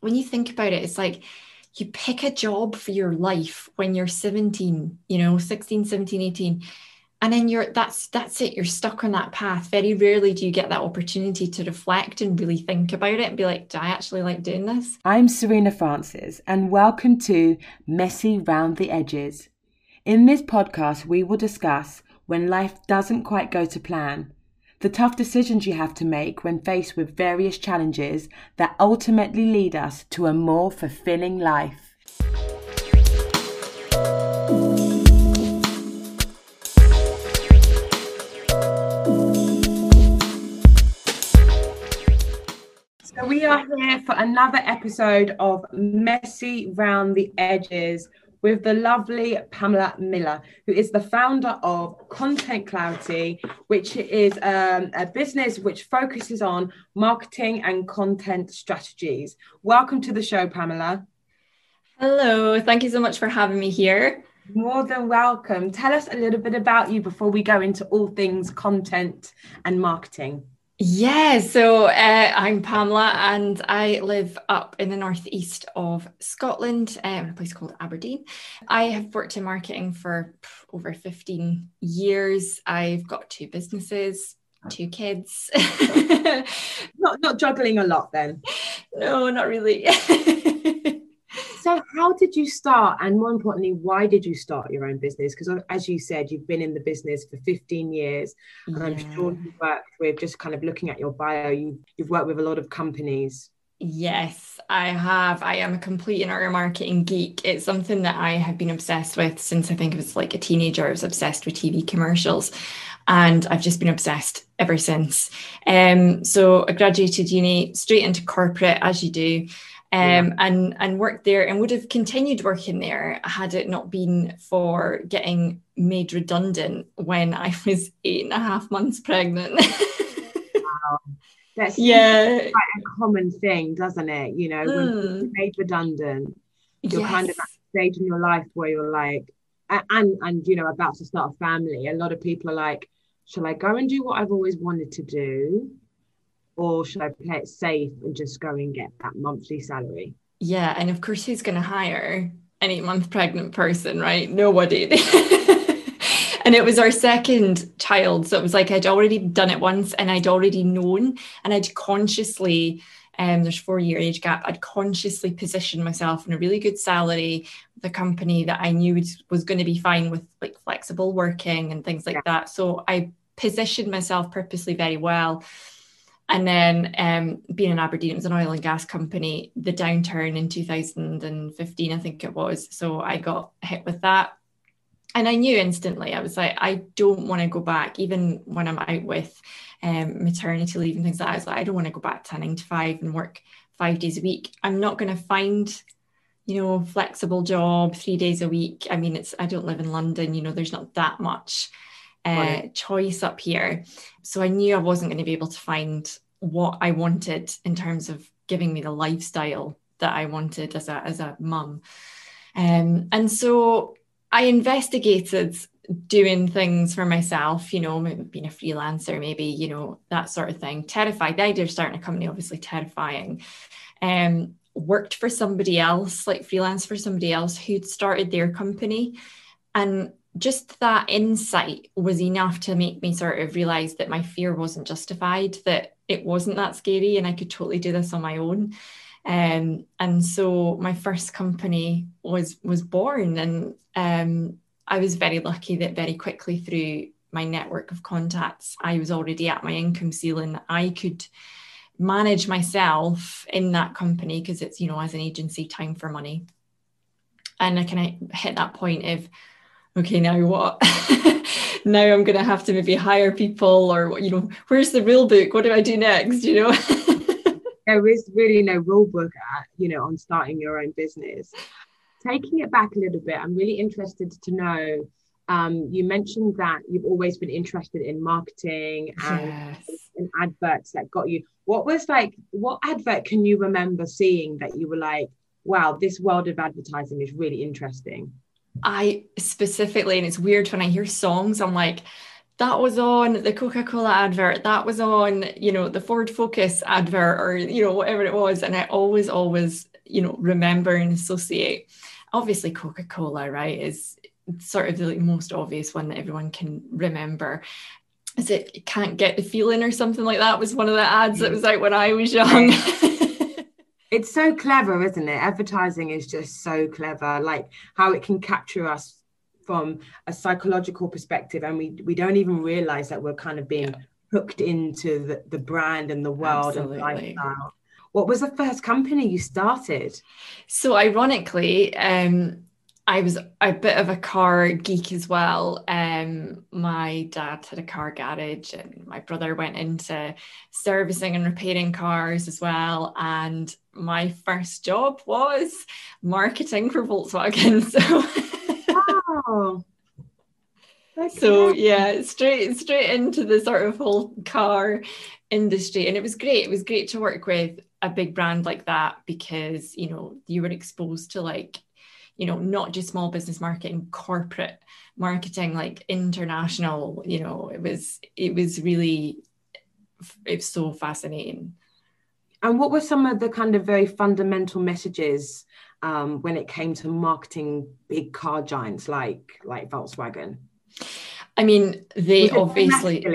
when you think about it, it's like you pick a job for your life when you're 17, you know, 16, 17, 18 and then you're that's that's it you're stuck on that path. Very rarely do you get that opportunity to reflect and really think about it and be like do i actually like doing this? I'm serena francis and welcome to messy round the edges. In this podcast we will discuss when life doesn't quite go to plan the tough decisions you have to make when faced with various challenges that ultimately lead us to a more fulfilling life. So we are here for another episode of Messy Round the Edges with the lovely Pamela Miller, who is the founder of Content Clarity, which is um, a business which focuses on marketing and content strategies. Welcome to the show, Pamela. Hello, thank you so much for having me here. More than welcome. Tell us a little bit about you before we go into all things content and marketing. Yeah, so uh, I'm Pamela and I live up in the northeast of Scotland um, in a place called Aberdeen. I have worked in marketing for over 15 years. I've got two businesses, two kids. not, not juggling a lot then? No, not really. So, how did you start? And more importantly, why did you start your own business? Because, as you said, you've been in the business for 15 years. And yeah. I'm sure you've worked with just kind of looking at your bio, you, you've worked with a lot of companies. Yes, I have. I am a complete and utter marketing geek. It's something that I have been obsessed with since I think I was like a teenager. I was obsessed with TV commercials and I've just been obsessed ever since. Um, so I graduated uni straight into corporate as you do um, yeah. and and worked there and would have continued working there had it not been for getting made redundant when I was eight and a half months pregnant. wow. That's yeah. quite a common thing, doesn't it? You know, mm. when you're made redundant, you're yes. kind of at a stage in your life where you're like, and and you know, about to start a family. A lot of people are like, shall I go and do what I've always wanted to do? Or should I play it safe and just go and get that monthly salary? Yeah, and of course, who's going to hire an eight month pregnant person, right? Nobody. and it was our second child. So it was like I'd already done it once and I'd already known and I'd consciously, um, there's four year age gap, I'd consciously positioned myself in a really good salary with a company that I knew was going to be fine with like flexible working and things like yeah. that. So I positioned myself purposely very well. And then um, being in Aberdeen, it was an oil and gas company, the downturn in 2015, I think it was. So I got hit with that. And I knew instantly, I was like, I don't want to go back, even when I'm out with um, maternity leave and things like that. I was like, I don't want to go back to nine to five and work five days a week. I'm not going to find, you know, flexible job three days a week. I mean, it's, I don't live in London, you know, there's not that much uh, choice up here. So I knew I wasn't going to be able to find what I wanted in terms of giving me the lifestyle that I wanted as a as a mum. Um, and so I investigated doing things for myself, you know, being a freelancer, maybe, you know, that sort of thing. Terrified. The idea of starting a company, obviously terrifying. Um, worked for somebody else, like freelance for somebody else who'd started their company. And just that insight was enough to make me sort of realize that my fear wasn't justified, that it wasn't that scary and I could totally do this on my own. Um, and so my first company was was born and um, I was very lucky that very quickly through my network of contacts, I was already at my income ceiling. I could manage myself in that company because it's, you know, as an agency, time for money. And I kind of hit that point of, okay, now what? now I'm going to have to maybe hire people or, you know, where's the rule book? What do I do next? You know? there is really no rule book, at, you know, on starting your own business. Taking it back a little bit, I'm really interested to know. Um, you mentioned that you've always been interested in marketing and, yes. and adverts that got you. What was like, what advert can you remember seeing that you were like, wow, this world of advertising is really interesting? I specifically, and it's weird when I hear songs, I'm like, that was on the Coca-Cola advert, that was on, you know, the Ford Focus advert, or you know, whatever it was. And I always, always you know remember and associate. Obviously coca-cola right is sort of the most obvious one that everyone can remember. Is it can't get the feeling or something like that was one of the ads that mm. was out when i was young it's so clever isn't it advertising is just so clever like how it can capture us from a psychological perspective and we we don't even realize that we're kind of being yeah. hooked into the, the brand and the world Absolutely. and lifestyle what was the first company you started? So, ironically, um, I was a bit of a car geek as well. Um, my dad had a car garage, and my brother went into servicing and repairing cars as well. And my first job was marketing for Volkswagen. So, oh, so yeah, straight straight into the sort of whole car industry, and it was great. It was great to work with a big brand like that because you know you were exposed to like you know not just small business marketing corporate marketing like international you know it was it was really it's so fascinating. And what were some of the kind of very fundamental messages um, when it came to marketing big car giants like like volkswagen? I mean they was obviously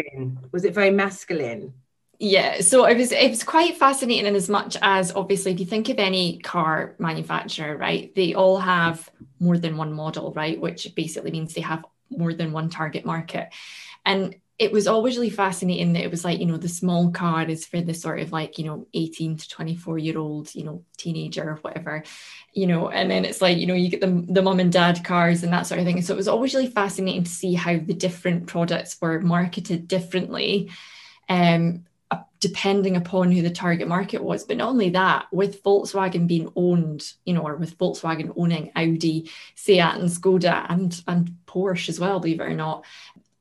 was it very masculine yeah, so it was it was quite fascinating in as much as obviously if you think of any car manufacturer, right, they all have more than one model, right, which basically means they have more than one target market. And it was always really fascinating that it was like, you know, the small car is for the sort of like, you know, 18 to 24 year old, you know, teenager or whatever, you know, and then it's like, you know, you get the, the mom and dad cars and that sort of thing. So it was always really fascinating to see how the different products were marketed differently. Um, depending upon who the target market was. But not only that, with Volkswagen being owned, you know, or with Volkswagen owning Audi, Seat, and Skoda, and and Porsche as well, believe it or not,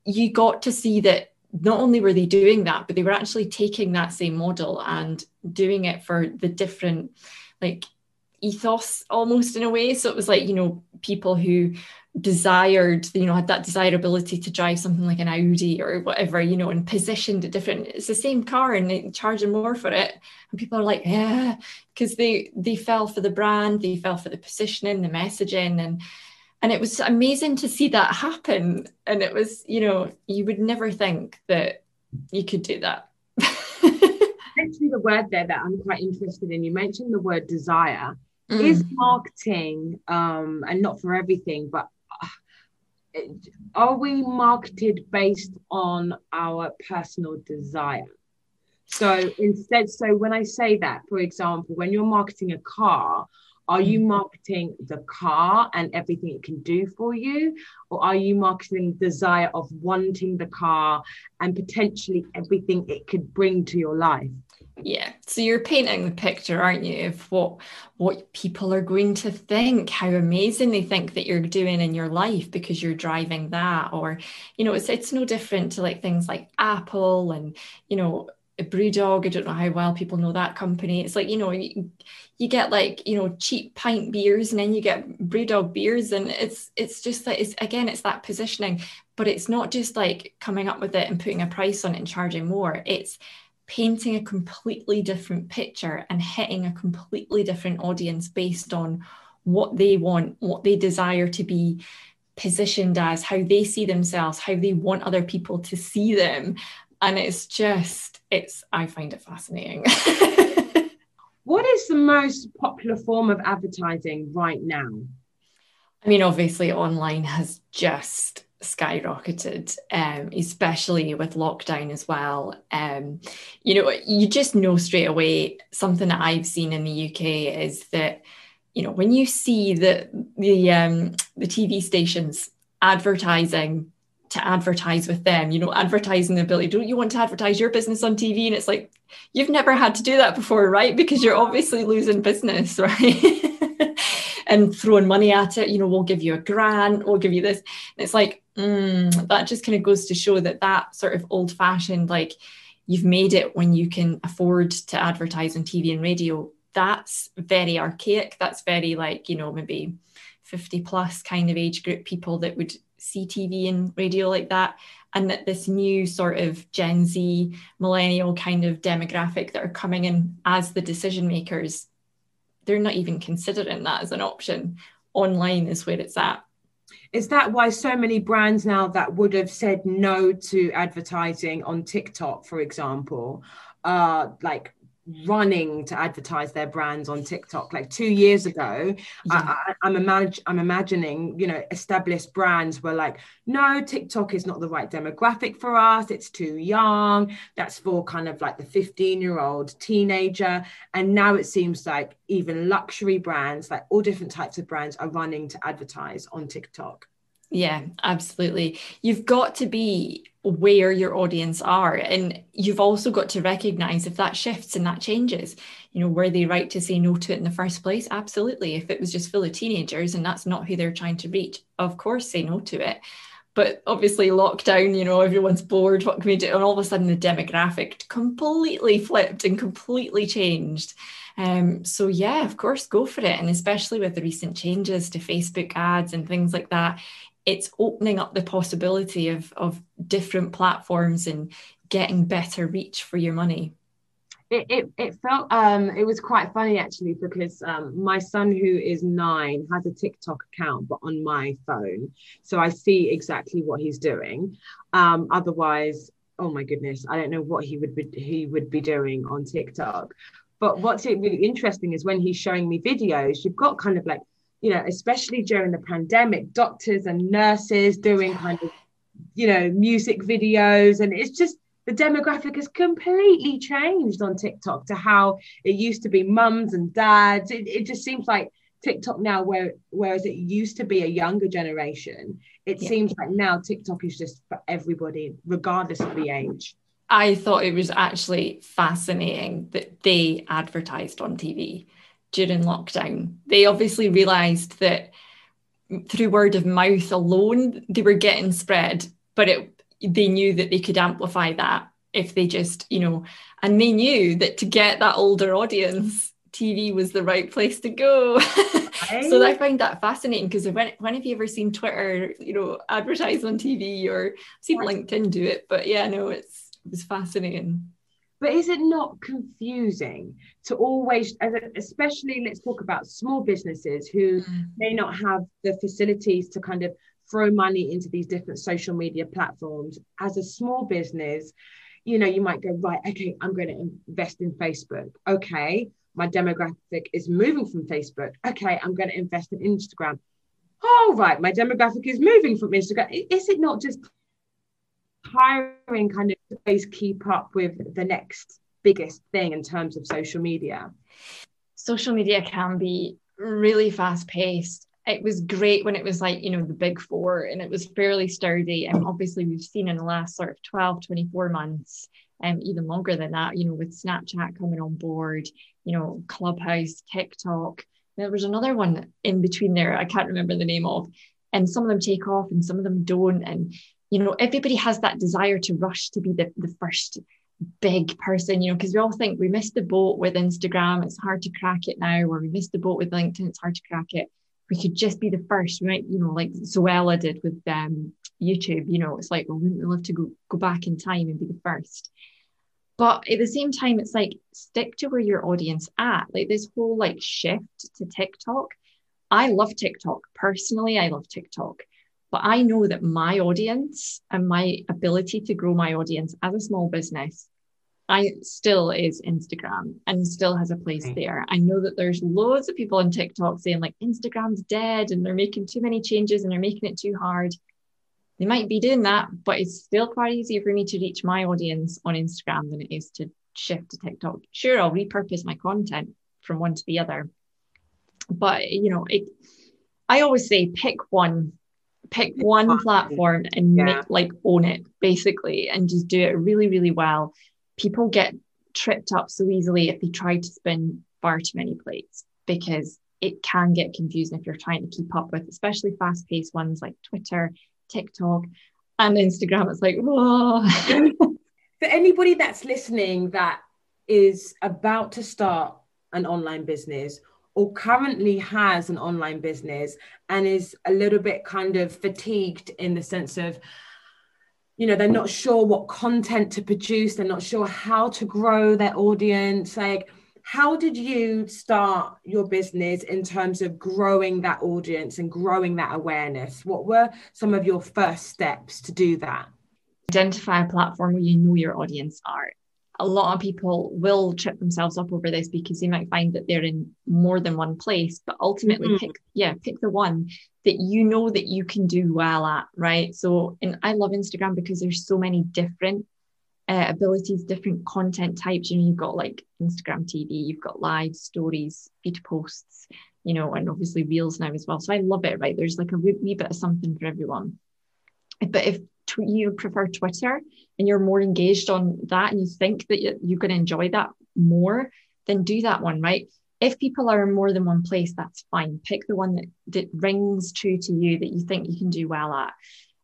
you got to see that not only were they doing that, but they were actually taking that same model and doing it for the different, like ethos almost in a way. So it was like, you know, people who desired, you know, had that desirability to drive something like an Audi or whatever, you know, and positioned it different. It's the same car and they charging more for it. And people are like, yeah, because they they fell for the brand, they fell for the positioning, the messaging, and and it was amazing to see that happen. And it was, you know, you would never think that you could do that. Actually, the word there that I'm quite interested in, you mentioned the word desire. Mm. Is marketing, um, and not for everything, but are we marketed based on our personal desire? So instead, so when I say that, for example, when you're marketing a car, are you mm. marketing the car and everything it can do for you? Or are you marketing the desire of wanting the car and potentially everything it could bring to your life? Yeah. So you're painting the picture aren't you of what what people are going to think? How amazing they think that you're doing in your life because you're driving that. Or you know it's it's no different to like things like apple and you know a brewdog. I don't know how well people know that company. It's like you know you, you get like you know cheap pint beers and then you get brewdog beers. And it's it's just like it's again it's that positioning. But it's not just like coming up with it and putting a price on it and charging more. It's painting a completely different picture and hitting a completely different audience based on what they want, what they desire to be positioned as, how they see themselves, how they want other people to see them. And it's just, it's, I find it fascinating. what is the most popular form of advertising right now? I mean, obviously, online has just skyrocketed, um, especially with lockdown as well. Um, you know, you just know straight away something that I've seen in the UK is that, you know, when you see the the um, the TV stations advertising to advertise with them, you know, advertising the ability. Don't you want to advertise your business on TV? And it's like, you've never had to do that before, right? Because you're obviously losing business, right? and throwing money at it, you know, we'll give you a grant, we'll give you this. And it's like, mm, that just kind of goes to show that that sort of old fashioned, like you've made it when you can afford to advertise on TV and radio. That's very archaic. That's very like, you know, maybe 50 plus kind of age group people that would see TV and radio like that. And that this new sort of Gen Z millennial kind of demographic that are coming in as the decision makers they're not even considering that as an option. Online is where it's at. Is that why so many brands now that would have said no to advertising on TikTok, for example, are like running to advertise their brands on TikTok. Like two years ago, yeah. I, am imag- I'm imagining, you know, established brands were like, no, TikTok is not the right demographic for us. It's too young. That's for kind of like the 15 year old teenager. And now it seems like even luxury brands, like all different types of brands, are running to advertise on TikTok. Yeah, absolutely. You've got to be where your audience are. And you've also got to recognize if that shifts and that changes, you know, were they right to say no to it in the first place? Absolutely. If it was just full of teenagers and that's not who they're trying to reach, of course, say no to it. But obviously, lockdown, you know, everyone's bored. What can we do? And all of a sudden, the demographic completely flipped and completely changed. Um, so, yeah, of course, go for it. And especially with the recent changes to Facebook ads and things like that, it's opening up the possibility of of different platforms and getting better reach for your money. It, it, it felt um it was quite funny actually because um my son who is nine has a tiktok account but on my phone. So i see exactly what he's doing. Um otherwise oh my goodness i don't know what he would be he would be doing on tiktok. But what's really interesting is when he's showing me videos you've got kind of like you know, especially during the pandemic, doctors and nurses doing kind of, you know, music videos. And it's just the demographic has completely changed on TikTok to how it used to be mums and dads. It, it just seems like TikTok now, where whereas it used to be a younger generation, it yeah. seems like now TikTok is just for everybody, regardless of the age. I thought it was actually fascinating that they advertised on TV during lockdown. They obviously realised that through word of mouth alone, they were getting spread, but it they knew that they could amplify that if they just, you know, and they knew that to get that older audience, TV was the right place to go. so I find that fascinating because when when have you ever seen Twitter, you know, advertise on TV or seen LinkedIn do it? But yeah, no, it's it was fascinating. But is it not confusing to always, especially let's talk about small businesses who mm. may not have the facilities to kind of throw money into these different social media platforms? As a small business, you know, you might go, right, okay, I'm going to invest in Facebook. Okay, my demographic is moving from Facebook. Okay, I'm going to invest in Instagram. Oh, right, my demographic is moving from Instagram. Is it not just hiring kind of always keep up with the next biggest thing in terms of social media? Social media can be really fast paced. It was great when it was like, you know, the big four and it was fairly sturdy. And obviously, we've seen in the last sort of 12, 24 months, and um, even longer than that, you know, with Snapchat coming on board, you know, Clubhouse, TikTok. There was another one in between there, I can't remember the name of. And some of them take off and some of them don't. And you know, everybody has that desire to rush to be the, the first big person, you know, because we all think we missed the boat with Instagram, it's hard to crack it now, or we missed the boat with LinkedIn, it's hard to crack it. We could just be the first, right? You know, like Zoella did with um, YouTube, you know, it's like, well, wouldn't we love to go, go back in time and be the first? But at the same time, it's like stick to where your audience at. Like this whole like shift to TikTok. I love TikTok. Personally, I love TikTok. But I know that my audience and my ability to grow my audience as a small business, I still is Instagram and still has a place right. there. I know that there's loads of people on TikTok saying like Instagram's dead and they're making too many changes and they're making it too hard. They might be doing that, but it's still far easier for me to reach my audience on Instagram than it is to shift to TikTok. Sure, I'll repurpose my content from one to the other. But you know, it I always say pick one pick one platform and yeah. make, like own it basically and just do it really really well. People get tripped up so easily if they try to spin far too many plates because it can get confusing if you're trying to keep up with especially fast paced ones like twitter tiktok and instagram. It's like whoa. For anybody that's listening that is about to start an online business or currently has an online business and is a little bit kind of fatigued in the sense of you know they're not sure what content to produce they're not sure how to grow their audience like how did you start your business in terms of growing that audience and growing that awareness? What were some of your first steps to do that? Identify a platform where you know your audience are. A lot of people will trip themselves up over this because they might find that they're in more than one place, but ultimately mm-hmm. pick, yeah, pick the one that you know that you can do well at, right? So, and I love Instagram because there's so many different uh, abilities, different content types. You know, you've got like Instagram TV, you've got live stories, feed posts, you know, and obviously reels now as well. So I love it, right? There's like a wee, wee bit of something for everyone. But if you prefer Twitter and you're more engaged on that and you think that going to enjoy that more, then do that one, right? If people are in more than one place, that's fine. Pick the one that, that rings true to you that you think you can do well at.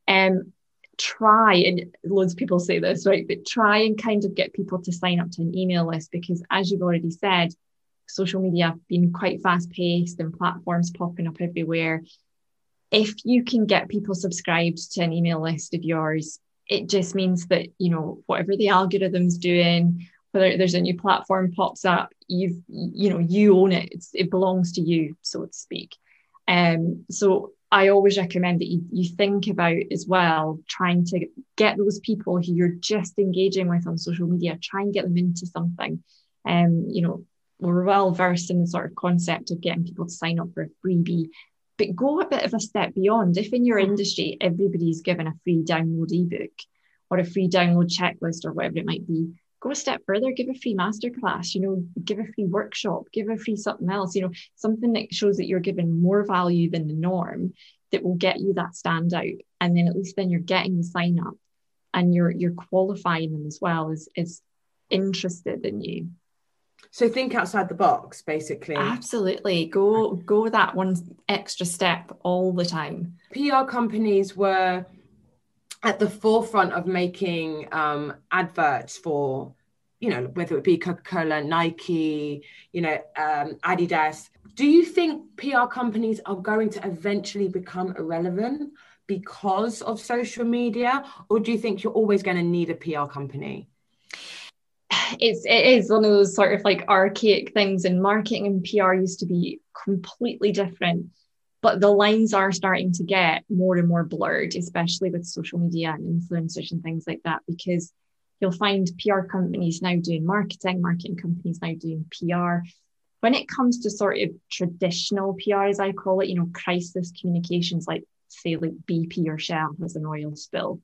Um, try and loads of people say this right but try and kind of get people to sign up to an email list because as you've already said social media been quite fast paced and platforms popping up everywhere if you can get people subscribed to an email list of yours it just means that you know whatever the algorithm's doing whether there's a new platform pops up you've you know you own it it's, it belongs to you so to speak um so I always recommend that you, you think about as well trying to get those people who you're just engaging with on social media, try and get them into something. Um, you know, we're well versed in the sort of concept of getting people to sign up for a freebie, but go a bit of a step beyond. If in your mm. industry everybody's given a free download ebook or a free download checklist or whatever it might be, go a step further, give a free masterclass, you know, give a free workshop, give a free something else, you know, something that shows that you're giving more value than the norm that will get you that standout. And then at least then you're getting the sign up and you're you're qualifying them as well as is interested in you. So think outside the box, basically. Absolutely. Go go that one extra step all the time. PR companies were at the forefront of making um, adverts for, you know, whether it be Coca Cola, Nike, you know, um, Adidas. Do you think PR companies are going to eventually become irrelevant because of social media, or do you think you're always going to need a PR company? It's it is one of those sort of like archaic things, and marketing and PR used to be completely different but the lines are starting to get more and more blurred, especially with social media and influencers and things like that, because you'll find PR companies now doing marketing, marketing companies now doing PR. When it comes to sort of traditional PR, as I call it, you know, crisis communications, like say like BP or Shell has an oil spill,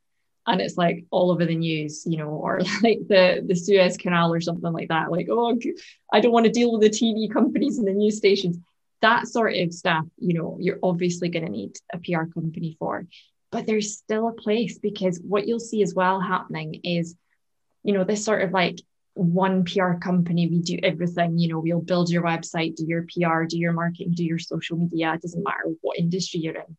and it's like all over the news, you know, or like the the Suez Canal or something like that. Like, oh, I don't want to deal with the TV companies and the news stations that sort of stuff, you know, you're obviously going to need a PR company for. But there's still a place because what you'll see as well happening is, you know, this sort of like one PR company, we do everything, you know, we'll build your website, do your PR, do your marketing, do your social media. It doesn't matter what industry you're in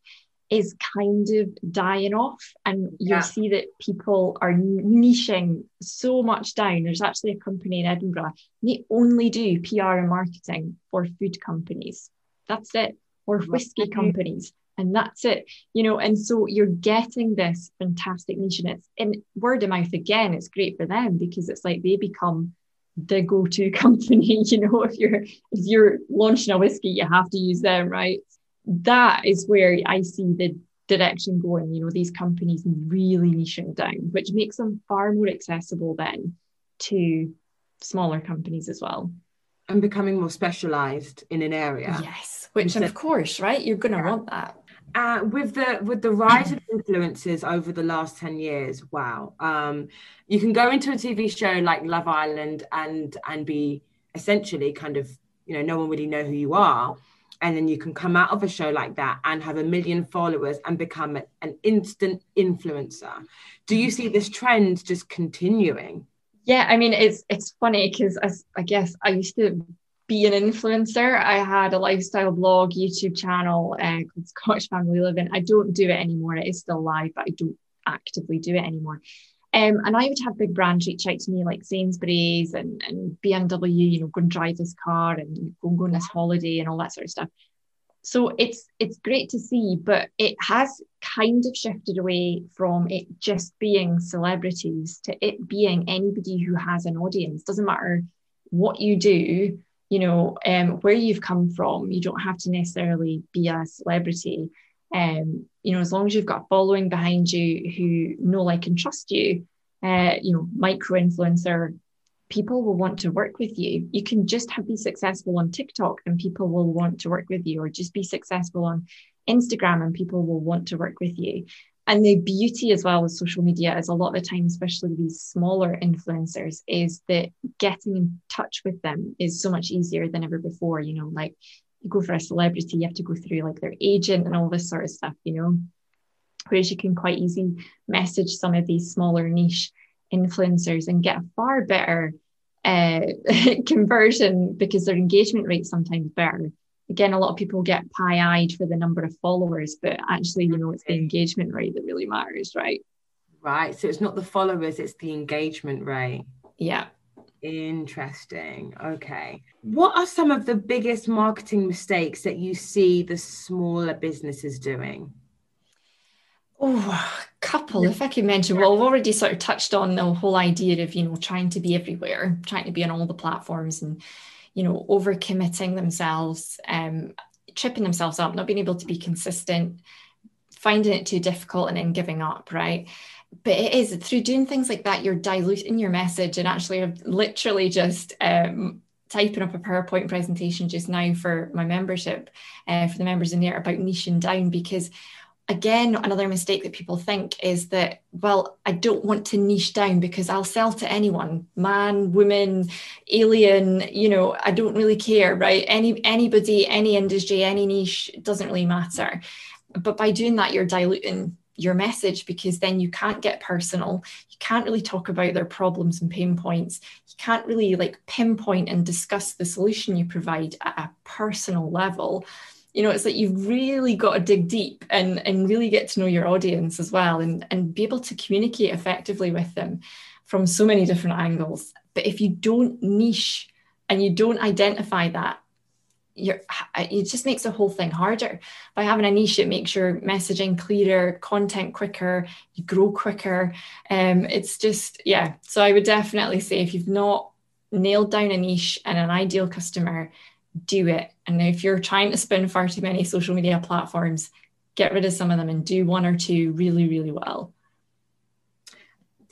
is kind of dying off and you'll yeah. see that people are niching so much down. There's actually a company in edinburgh. They only do pr and marketing for food companies. That's it or whiskey companies and that's it you know and so you're getting this fantastic niche and it's in word of mouth again it's great for them because it's like they become the go-to company you know if you're if you're launching a whiskey you have to use them right that is where I see the direction going. You know, these companies really niching down, which makes them far more accessible then to smaller companies as well. And becoming more specialized in an area. Yes, which Instead, of course, right? You're going to yeah. want that. Uh, with the with the rise of influences over the last 10 years wow um, you can go into a tv show like love island and and be essentially kind of you know no one really know who you are and then you can come out of a show like that and have a million followers and become an, an instant influencer. Do you see this trend just continuing? Yeah i mean it's it's funny because I, I guess i used to be an influencer. I had a lifestyle blog youtube channel uh, called scottish family living. I don't do it anymore. It is still live but i don't actively do it anymore um, and I would have big brands reach out to me like Sainsbury's and, and BMW, you know, go and drive this car and go and go on this holiday and all that sort of stuff. So it's it's great to see, but it has kind of shifted away from it just being celebrities to it being anybody who has an audience. Doesn't matter what you do, you know, um, where you've come from. You don't have to necessarily be a celebrity. Um, you know, as long as you've got a following behind you who know, like, and trust you, uh, you know, micro influencer, people will want to work with you. You can just have be successful on TikTok and people will want to work with you, or just be successful on Instagram and people will want to work with you. And the beauty as well with social media is a lot of the time, especially these smaller influencers, is that getting in touch with them is so much easier than ever before. You know, like you go for a celebrity, you have to go through like their agent and all this sort of stuff, you know. Whereas you can quite easily message some of these smaller niche influencers and get a far better uh, conversion because their engagement rate sometimes better again, a lot of people get pie eyed for the number of followers, but actually, you know, it's the engagement rate that really matters, right? Right. So it's not the followers, it's the engagement rate. Yeah. Interesting. Okay. What are some of the biggest marketing mistakes that you see the smaller businesses doing? Oh, a couple, if I could mention. Well, I've already sort of touched on the whole idea of, you know, trying to be everywhere, trying to be on all the platforms and you know, overcommitting themselves, um, tripping themselves up, not being able to be consistent, finding it too difficult, and then giving up, right? But it is through doing things like that, you're diluting your message and actually I've literally just um, typing up a PowerPoint presentation just now for my membership, uh, for the members in there about niching down because again, another mistake that people think is that, well, I don't want to niche down because I'll sell to anyone, man, woman, alien, you know, I don't really care, right? Any anybody, any industry, any niche, doesn't really matter. But by doing that, you're diluting your message because then you can't get personal. You can't really talk about their problems and pain points. You can't really like pinpoint and discuss the solution you provide at a personal level you know it's like you've really got to dig deep and and really get to know your audience as well and and be able to communicate effectively with them from so many different angles but if you don't niche and you don't identify that you're, it just makes the whole thing harder. By having a niche, it makes your messaging clearer, content quicker, you grow quicker. Um, it's just, yeah. So I would definitely say if you've not nailed down a niche and an ideal customer, do it. And if you're trying to spin far too many social media platforms, get rid of some of them and do one or two really, really well.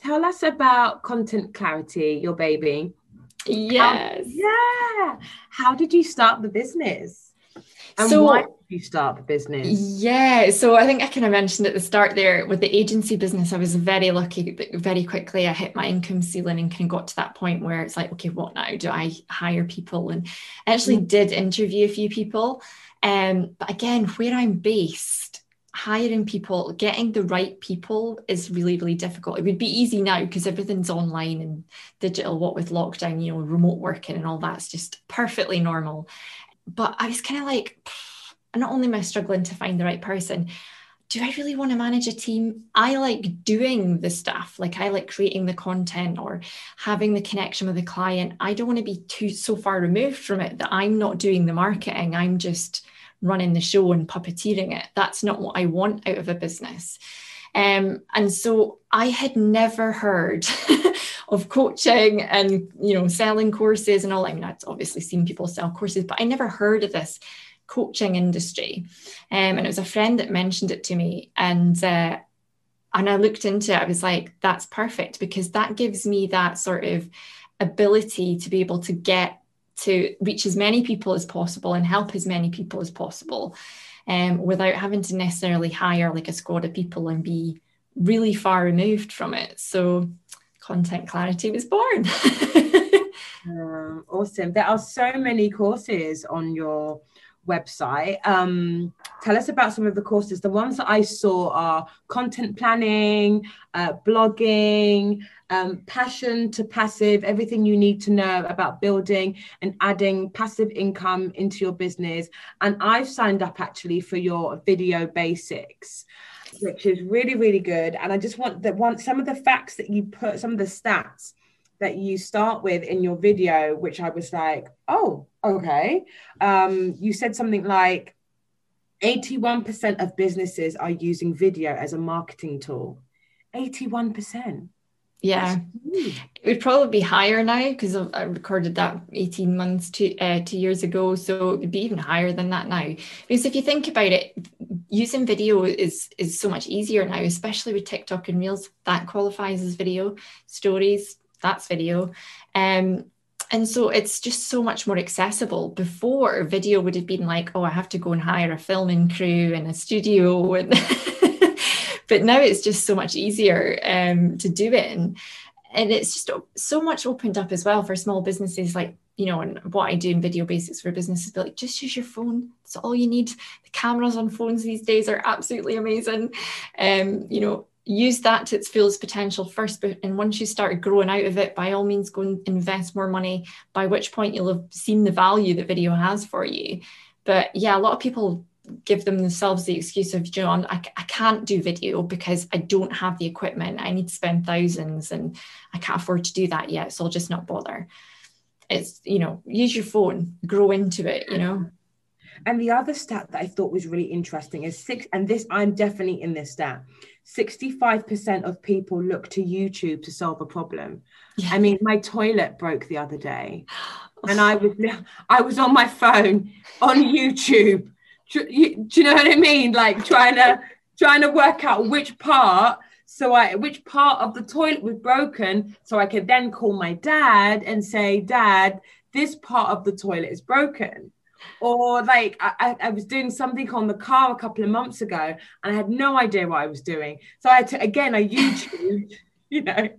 Tell us about content clarity, your baby. Yes. Yeah. How did you start the business? And so, why did you start the business? Yeah, so I think I kind of mentioned at the start there with the agency business, I was very lucky that very quickly I hit my income ceiling and kind of got to that point where it's like, okay, what now? Do I hire people? And I actually mm. did interview a few people. Um, but again, where I'm based, hiring people, getting the right people is really, really difficult. It would be easy now because everything's online and digital, what with lockdown, you know, remote working and all that's just perfectly normal but I was kind of like, not only am I struggling to find the right person, do I really want to manage a team? I like doing the stuff, like I like creating the content or having the connection with the client. I don't want to be too so far removed from it that I'm not doing the marketing. I'm just running the show and puppeteering it. That's not what I want out of a business. Um, and so I had never heard of coaching and you know selling courses and all. I mean, I'd obviously seen people sell courses, but I never heard of this coaching industry. Um, and it was a friend that mentioned it to me, and uh, and I looked into it. I was like, that's perfect because that gives me that sort of ability to be able to get to reach as many people as possible and help as many people as possible um, without having to necessarily hire like a squad of people and be really far removed from it. So content clarity was born. um, awesome. There are so many courses on your website. Um, tell us about some of the courses. The ones that I saw are content planning, uh, blogging, um, passion to passive, everything you need to know about building and adding passive income into your business. And I've signed up actually for your video basics which is really really good and i just want that one some of the facts that you put some of the stats that you start with in your video which i was like oh okay um, you said something like 81% of businesses are using video as a marketing tool 81% Yeah, it would probably be higher now because I recorded that 18 months to uh, two years ago. So it would be even higher than that now. Because if you think about it, using video is is so much easier now, especially with TikTok and Reels. That qualifies as video. Stories, that's video. Um, and so it's just so much more accessible. Before video would have been like, oh, I have to go and hire a filming crew and a studio and but now it's just so much easier um, to do it and, and it's just so much opened up as well for small businesses like you know and what i do in video basics for businesses like just use your phone that's all you need the cameras on phones these days are absolutely amazing um you know use that to its fullest potential first and once you start growing out of it by all means go and invest more money by which point you'll have seen the value that video has for you but yeah a lot of people give them themselves the excuse of, you know, I, I can't do video because I don't have the equipment. I need to spend thousands and I can't afford to do that yet. So I'll just not bother. It's, you know, use your phone, grow into it, you know. And the other stat that I thought was really interesting is six, and this I'm definitely in this stat 65% of people look to YouTube to solve a problem. Yeah. I mean, my toilet broke the other day. and I was I was on my phone on YouTube do you know what I mean? Like trying to trying to work out which part so I which part of the toilet was broken so I could then call my dad and say, Dad, this part of the toilet is broken. Or like I, I was doing something on the car a couple of months ago and I had no idea what I was doing. So I had to again I YouTube, you know,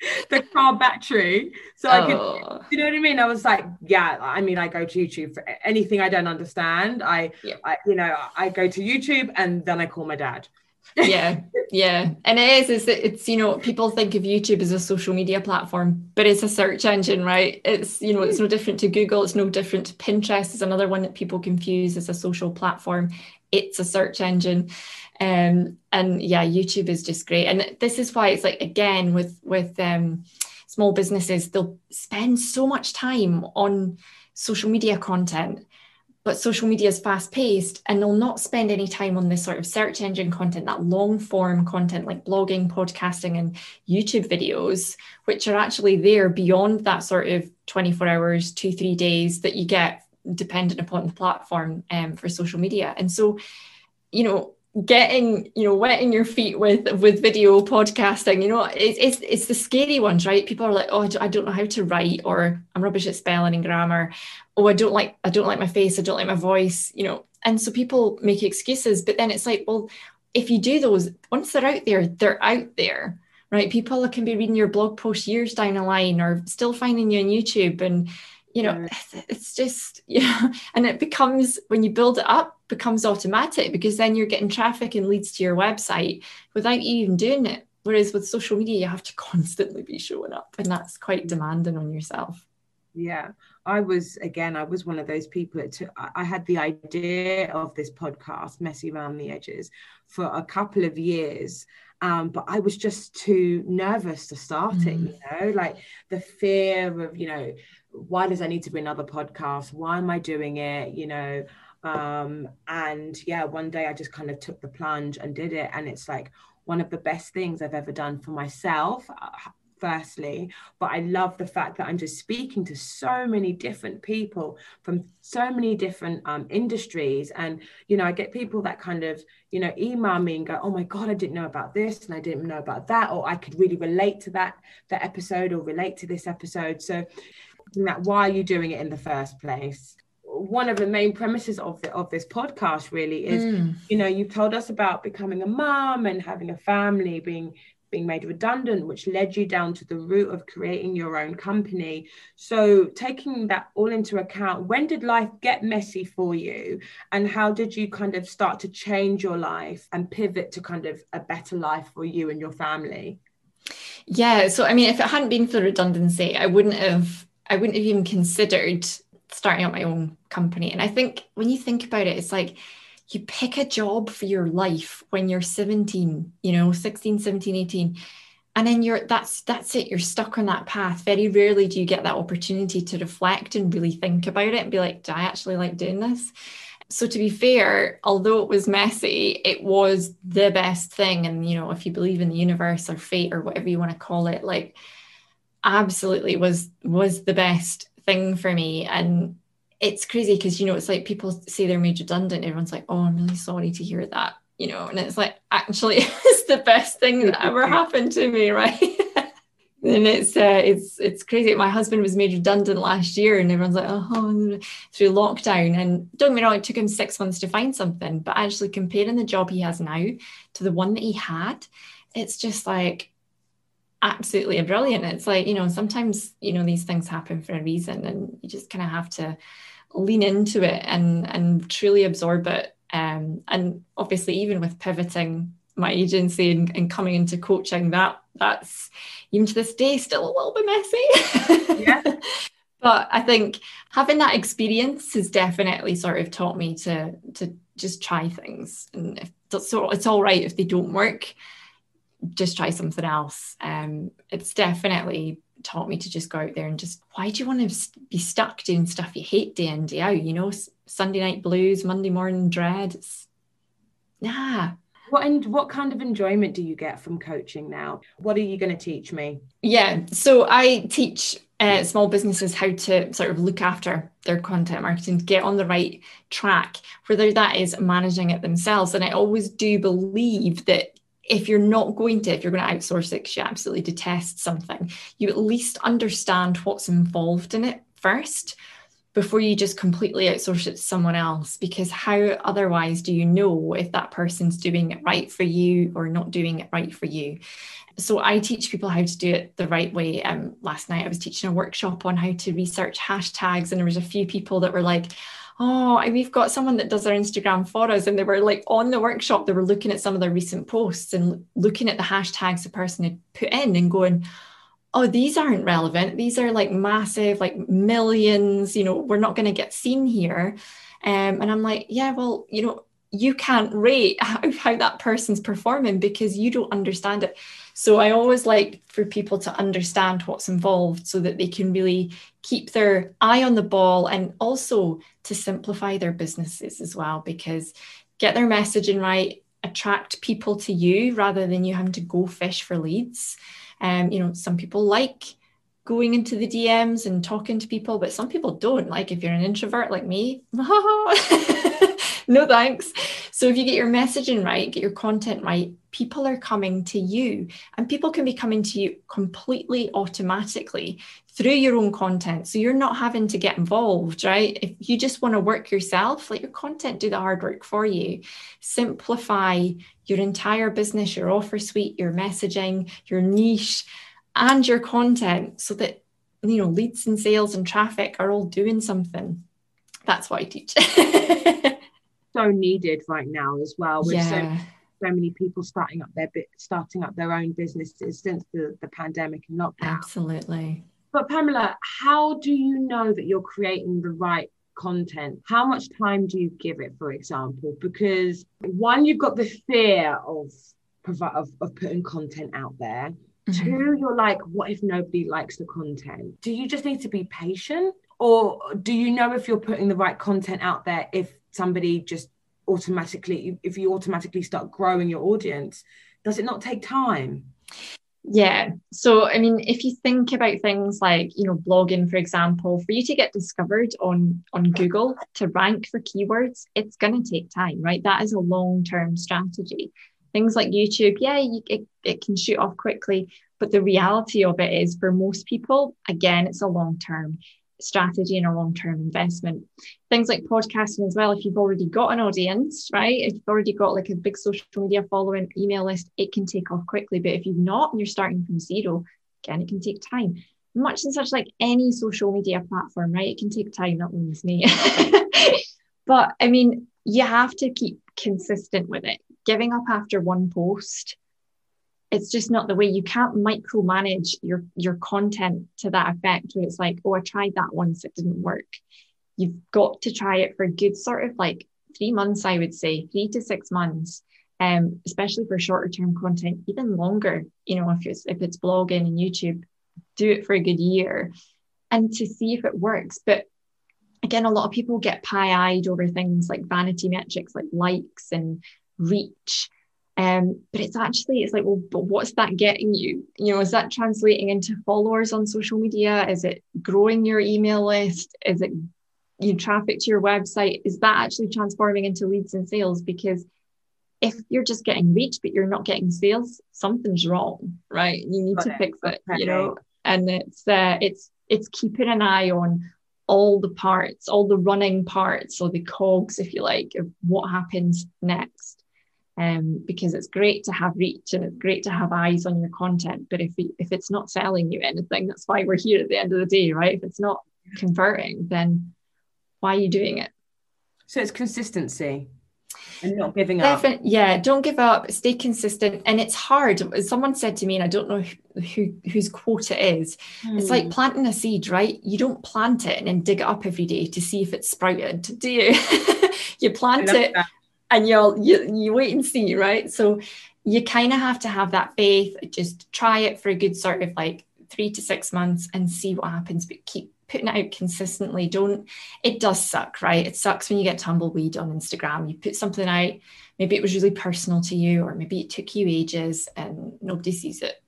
the car battery. So I could, oh. you know what I mean? I was like, yeah, I mean, I go to YouTube for anything I don't understand. I, yeah. I you know, I go to YouTube and then I call my dad. Yeah yeah. And it is is it's you know people think of youtube as a social media platform but it's a search engine right? It's you know it's no different to google it's no different to pinterest. Is another one that people confuse as a social platform. It's a search engine. Um, and yeah youtube is just great. And this is why it's like again with with um, small businesses they'll spend so much time on social media content but social media is fast paced and they'll not spend any time on this sort of search engine content that long form content like blogging podcasting and youtube videos which are actually there beyond that sort of 24 hours two three days that you get dependent upon the platform um, for social media. And so you know getting you know wetting your feet with with video podcasting you know it's it's, it's the scary ones right? People are like oh I don't know how to write or i'm rubbish at spelling and grammar oh i don't like i don't like my face i don't like my voice you know. And so people make excuses but then it's like well if you do those once they're out there they're out there right? People can be reading your blog post years down the line or still finding you on youtube and you know it's just you know and it becomes when you build it up becomes automatic because then you're getting traffic and leads to your website without you even doing it. Whereas with social media you have to constantly be showing up and that's quite demanding on yourself. Yeah i was again i was one of those people that took, i had the idea of this podcast messy around the edges for a couple of years um, but I was just too nervous to start mm. it, you know, like the fear of, you know, why does I need to be another podcast? Why am I doing it? You know, um, and yeah, one day I just kind of took the plunge and did it. And it's like one of the best things I've ever done for myself, uh, firstly. But I love the fact that I'm just speaking to so many different people from so many different um, industries. And, you know, I get people that kind of, you know, email me and go, oh my God, I didn't know about this and I didn't know about that. Or I could really relate to that, that episode or relate to this episode. So, that why are you doing it in the first place one of the main premises of the, of this podcast really is mm. you know you've told us about becoming a mom and having a family being being made redundant which led you down to the route of creating your own company. So taking that all into account when did life get messy for you? And how did you kind of start to change your life and pivot to kind of a better life for you and your family? Yeah so i mean if it hadn't been for redundancy i wouldn't have I wouldn't have even considered starting up my own company. And I think when you think about it, it's like you pick a job for your life when you're 17, you know, 16, 17, 18. And then you're that's that's it. You're stuck on that path. Very rarely do you get that opportunity to reflect and really think about it and be like, do I actually like doing this? So to be fair, although it was messy, it was the best thing. And you know, if you believe in the universe or fate or whatever you want to call it, like absolutely was was the best thing for me. And it's crazy because you know, it's like people say they're made redundant, everyone's like, Oh, I'm really sorry to hear that, you know, and it's like actually it's the best thing that ever happened to me, right? and it's uh, it's it's crazy. My husband was made redundant last year, and everyone's like, oh, through lockdown. And don't get me wrong, it took him six months to find something. But actually, comparing the job he has now to the one that he had, it's just like absolutely brilliant. It's like you know, sometimes you know these things happen for a reason, and you just kind of have to lean into it and and truly absorb it. Um, and obviously, even with pivoting my agency and, and coming into coaching, that that's even to this day still a little bit messy. Yeah. but I think having that experience has definitely sort of taught me to to just try things. And if, so it's all right if they don't work, just try something else. Um, it's definitely taught me to just go out there and just why do you want to be stuck doing stuff you hate day in day out? You know, Sunday night blues, Monday morning dread. It's, nah, what and what kind of enjoyment do you get from coaching now? What are you going to teach me? Yeah, so I teach uh, small businesses how to sort of look after their content marketing, get on the right track, whether that is managing it themselves. And I always do believe that if you're not going to, if you're going to outsource it because you absolutely detest something, you at least understand what's involved in it first before you just completely outsource it to someone else because how otherwise do you know if that person's doing it right for you or not doing it right for you? So i teach people how to do it the right way. Um, last night i was teaching a workshop on how to research hashtags and there was a few people that were like oh we've got someone that does our instagram for us and they were like on the workshop they were looking at some of their recent posts and looking at the hashtags the person had put in and going oh, these aren't relevant. These are like massive, like millions, you know, we're not going to get seen here. Um, and I'm like, yeah, well, you know, you can't rate how, how that person's performing because you don't understand it. So I always like for people to understand what's involved so that they can really keep their eye on the ball and also to simplify their businesses as well because get their messaging right, attract people to you rather than you having to go fish for leads. Um, you know, some people like going into the DMs and talking to people, but some people don't. Like if you're an introvert like me, no thanks. So if you get your messaging right, get your content right, people are coming to you and people can be coming to you completely automatically through your own content. So you're not having to get involved, right? If you just want to work yourself, let your content do the hard work for you. Simplify your entire business, your offer suite, your messaging, your niche, and your content so that you know leads and sales and traffic are all doing something. That's what I teach. so needed right now as well. With yeah. so so many people starting up their bit starting up their own businesses since the, the pandemic and lockdown. Absolutely. But Pamela, how do you know that you're creating the right content? How much time do you give it, for example? Because one, you've got the fear of of, of putting content out there. Mm-hmm. Two, you're like, what if nobody likes the content? Do you just need to be patient? Or do you know if you're putting the right content out there if somebody just automatically, if you automatically start growing your audience? Does it not take time? Yeah. So, I mean, if you think about things like, you know, blogging, for example, for you to get discovered on on Google to rank for keywords, it's going to take time, right? That is a long term strategy. Things like YouTube, yeah, you, it, it can shoot off quickly, but the reality of it is for most people, again, it's a long term strategy and a long-term investment. Things like podcasting as well, if you've already got an audience, right? If you've already got like a big social media following, email list, it can take off quickly. But if you've not and you're starting from zero, again, it can take time. Much and such like any social media platform, right? It can take time, that one's me. but I mean, you have to keep consistent with it. Giving up after one post it's just not the way. You can't micromanage your your content to that effect where it's like oh i tried that once it didn't work. You've got to try it for a good sort of like three months i would say three to six months um, especially for shorter term content even longer you know if it's if it's blogging and youtube do it for a good year and to see if it works. But again, a lot of people get pie eyed over things like vanity metrics, like likes and reach. Um, but it's actually, it's like, well, but what's that getting you? You know, is that translating into followers on social media? Is it growing your email list? Is it you traffic to your website? Is that actually transforming into leads and sales? Because if you're just getting reach but you're not getting sales, something's wrong, right? You need Got to it. fix it, okay. you know. And it's uh, it's it's keeping an eye on all the parts, all the running parts, or the cogs, if you like, of what happens next. Um, because it's great to have reach and it's great to have eyes on your content. But if if it's not selling you anything, that's why we're here at the end of the day, right? If it's not converting, then why are you doing it? So it's consistency and not giving up. yeah, don't give up. Stay consistent, and it's hard. Someone said to me, and I don't know who, who whose quote it is. It's like hmm. planting a seed, right? You don't plant it and then dig it up every day to see if it's sprouted, do you? you plant it, that. And you'll you you wait and see, right? So you kind of have to have that faith. Just try it for a good sort of like three to six months and see what happens, but keep putting it out consistently don't it does suck right it sucks when you get tumbleweed on instagram you put something out maybe it was really personal to you or maybe it took you ages and nobody sees it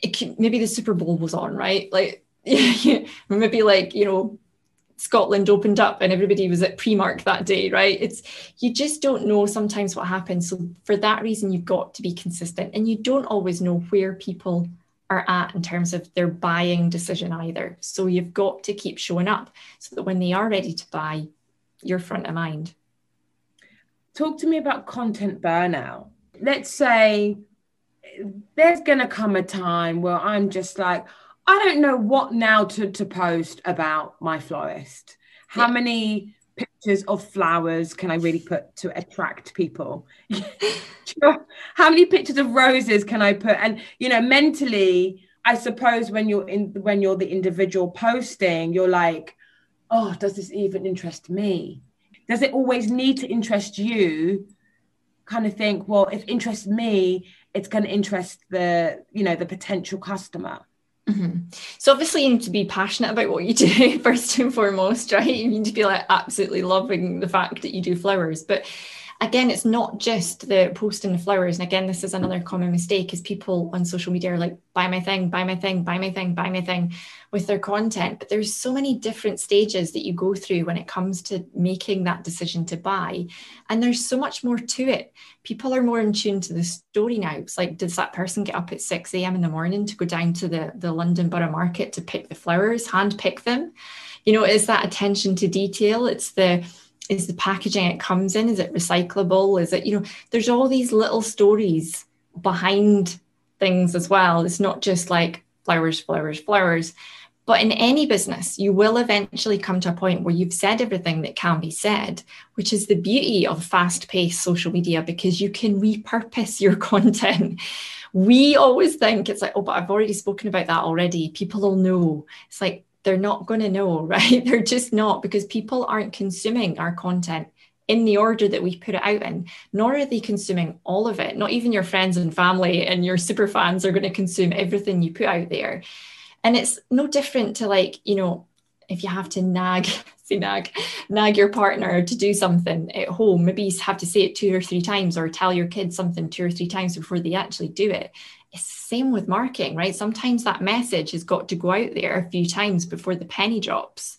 it could, maybe the super bowl was on right like maybe like you know Scotland opened up and everybody was at Primark that day, right? It's you just don't know sometimes what happens. So for that reason, you've got to be consistent, and you don't always know where people are at in terms of their buying decision either. So you've got to keep showing up so that when they are ready to buy, you're front of mind. Talk to me about content burnout. Let's say there's going to come a time where I'm just like, I don't know what now to, to post about my florist. How yeah. many pictures of flowers can I really put to attract people? How many pictures of roses can I put? And you know, mentally, I suppose when you're in when you're the individual posting, you're like, oh, does this even interest me? Does it always need to interest you? Kind of think, well, if it interests me, it's going to interest the, you know, the potential customer. Mm-hmm. So obviously you need to be passionate about what you do first and foremost, right? You need to be like absolutely loving the fact that you do flowers. But again, it's not just the posting the flowers. And again, this is another common mistake is people on social media are like, buy my thing, buy my thing, buy my thing, buy my thing with their content. But there's so many different stages that you go through when it comes to making that decision to buy. And there's so much more to it. People are more in tune to the story now. It's like, does that person get up at 6 a.m. in the morning to go down to the, the London Borough Market to pick the flowers, hand pick them? You know, is that attention to detail? It's the is the packaging it comes in is it recyclable? Is it you know there's all these little stories behind things as well. It's not just like flowers flowers flowers. But in any business you will eventually come to a point where you've said everything that can be said which is the beauty of fast paced social media because you can repurpose your content. We always think it's like oh but i've already spoken about that already. People will know. It's like they're not going to know, right? They're just not because people aren't consuming our content in the order that we put it out in, nor are they consuming all of it. Not even your friends and family and your super fans are going to consume everything you put out there. And it's no different to like, you know, if you have to nag, say nag, nag your partner to do something at home, maybe you have to say it two or three times or tell your kids something two or three times before they actually do it. Same with marketing, right? Sometimes that message has got to go out there a few times before the penny drops.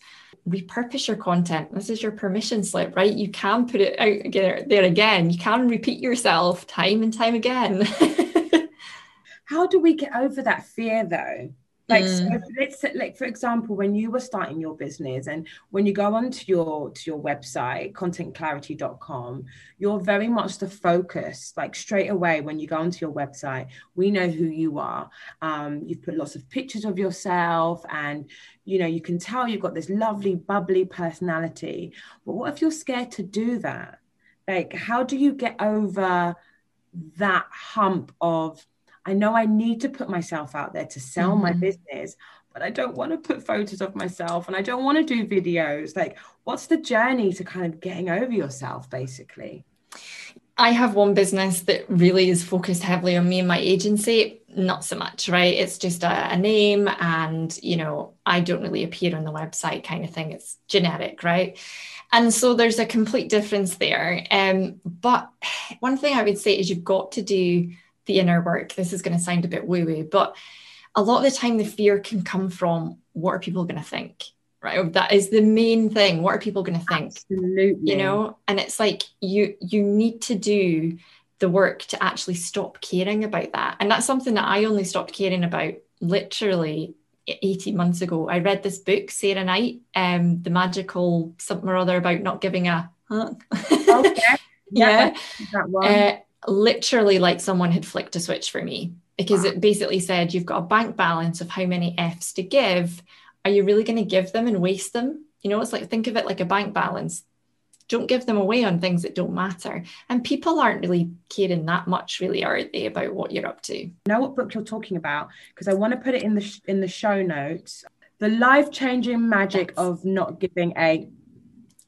Repurpose your content. This is your permission slip, right? You can put it out there again. You can repeat yourself time and time again. How do we get over that fear though? Like mm. so let's like for example when you were starting your business and when you go onto your to your website contentclarity.com you're very much the focus like straight away when you go onto your website we know who you are. Um, you've put lots of pictures of yourself and you know you can tell you've got this lovely bubbly personality. But what if you're scared to do that? Like how do you get over that hump of I know I need to put myself out there to sell mm-hmm. my business, but I don't want to put photos of myself and I don't want to do videos. Like, what's the journey to kind of getting over yourself, basically? I have one business that really is focused heavily on me and my agency. not so much, right? It's just a, a, name and, you know, I don't really appear on the website kind of thing. It's generic, right? And so there's a complete difference there. Um, but one thing I would say is you've got to do the inner work. This is going to sound a bit woo woo, but a lot of the time the fear can come from what are people going to think? Right. That is the main thing. What are people going to think? Absolutely. You know, and it's like you you need to do the work to actually stop caring about that. And that's something that I only stopped caring about literally 18 months ago. I read this book, Sarah Knight, um, The Magical something or other about not giving a huh. okay. yeah. Uh, literally like someone had flicked a switch for me because wow. it basically said you've got a bank balance of how many F's to give. Are you really going to give them and waste them? You know, it's like think of it like a bank balance don't give them away on things that don't matter. And people aren't really caring that much, really, are they, about what you're up to? I know what book you're talking about because I want to put it in the sh- in the show notes. The life changing magic of not giving a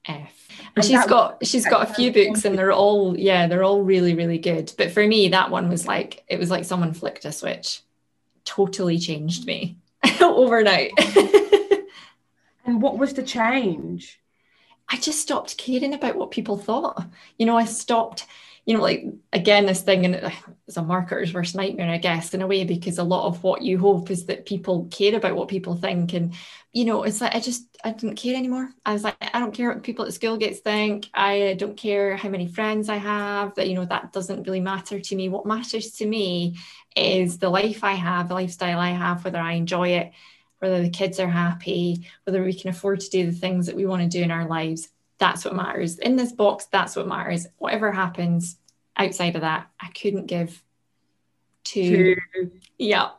F. And she's got she's got a few books and they're all yeah they're all really really good. But for me that one was like it was like someone flicked a switch, totally changed me overnight. and what was the change? I just stopped caring about what people thought. You know, I stopped, you know, like again, this thing, and it's a marketer's worst nightmare, I guess, in a way, because a lot of what you hope is that people care about what people think. And, you know, it's like I just, I didn't care anymore. I was like, I don't care what people at school gets think. I uh, don't care how many friends I have, that, you know, that doesn't really matter to me. What matters to me is the life I have, the lifestyle I have, whether I enjoy it whether the kids are happy, whether we can afford to do the things that we want to do in our lives. That's what matters. In this box, that's what matters. Whatever happens outside of that, I couldn't give two. two. Yeah.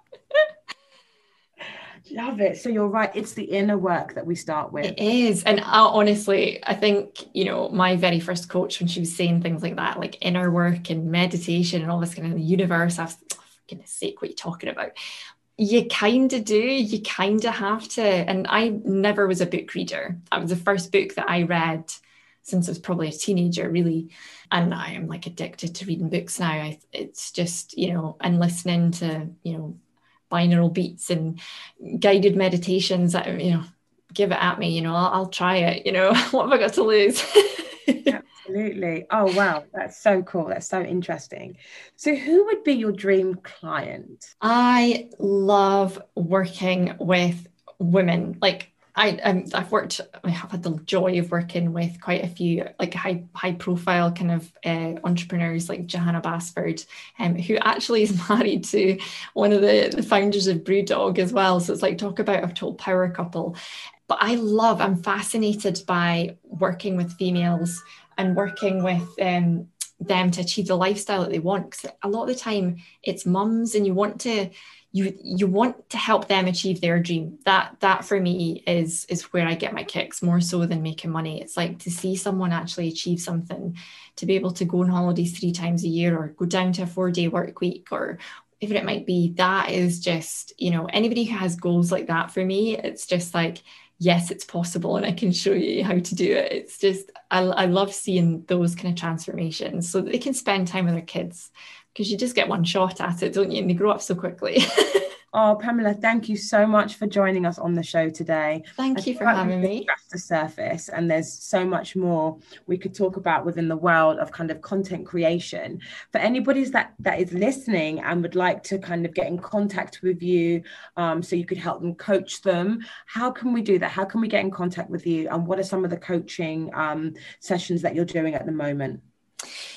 Love it. So you're right. It's the inner work that we start with. It is. And I, honestly, I think, you know, my very first coach, when she was saying things like that, like inner work and meditation and all this kind of the universe, I was, oh, for goodness sake, what are you talking about? You kind of do you kind of have to and i never was a book reader. That was the first book that i read since i was probably a teenager really. And i am like addicted to reading books now. I, it's just you know and listening to you know binaural beats and guided meditations that you know give it at me you know i'll, I'll try it you know what have i got to lose Absolutely. Oh, wow. That's so cool. That's so interesting. So, who would be your dream client? I love working with women. Like, I, um, I've worked, I have had the joy of working with quite a few like high high profile kind of uh, entrepreneurs like Johanna Basford, um, who actually is married to one of the, the founders of Brewdog as well. So it's like talk about a total power couple. But I love, I'm fascinated by working with females and working with um, them to achieve the lifestyle that they want. Because a lot of the time it's mums, and you want to you you want to help them achieve their dream. That that for me is is where I get my kicks more so than making money. It's like to see someone actually achieve something, to be able to go on holidays three times a year, or go down to a four day work week, or whatever it might be. That is just you know anybody who has goals like that for me, it's just like yes, it's possible and I can show you how to do it. It's just, I, I love seeing those kind of transformations so that they can spend time with their kids because you just get one shot at it, don't you? And they grow up so quickly. Oh, Pamela, thank you so much for joining us on the show today. Thank I you for having me. Scratch the surface, and there's so much more we could talk about within the world of kind of content creation. For anybody that that is listening and would like to kind of get in contact with you, um, so you could help them coach them, how can we do that? How can we get in contact with you? And what are some of the coaching um, sessions that you're doing at the moment?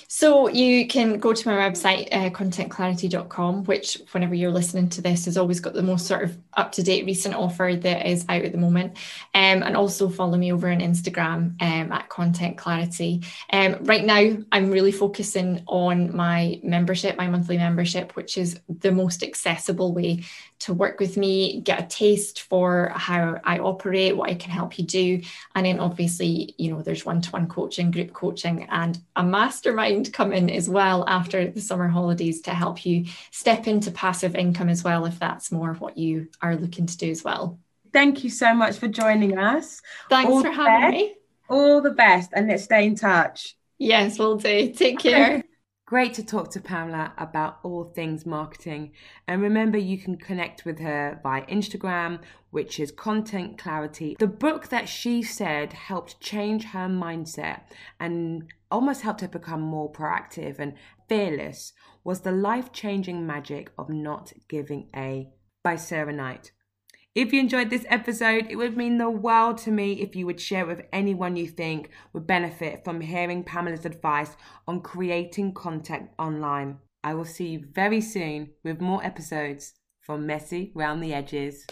So you can go to my website, uh, contentclarity.com, which whenever you're listening to this has always got the most sort of up to date recent offer that is out at the moment. Um, and also follow me over on Instagram um, at Content Clarity. Um, right now, I'm really focusing on my membership, my monthly membership, which is the most accessible way to work with me, get a taste for how I operate, what I can help you do. And then obviously, you know, there's one to one coaching, group coaching, and a mastermind coming as well after the summer holidays to help you step into passive income as well, if that's more what you are looking to do as well. Thank you so much for joining us. Thanks All for having best. me. All the best, and let's stay in touch. Yes, we'll do. Take care. Great to talk to Pamela about all things marketing. And remember, you can connect with her via Instagram, which is Content Clarity. The book that she said helped change her mindset and almost helped her become more proactive and fearless was The Life Changing Magic of Not Giving A by Sarah Knight. If you enjoyed this episode, it would mean the world to me if you would share with anyone you think would benefit from hearing Pamela's advice on creating content online. I will see you very soon with more episodes from Messy Round the Edges.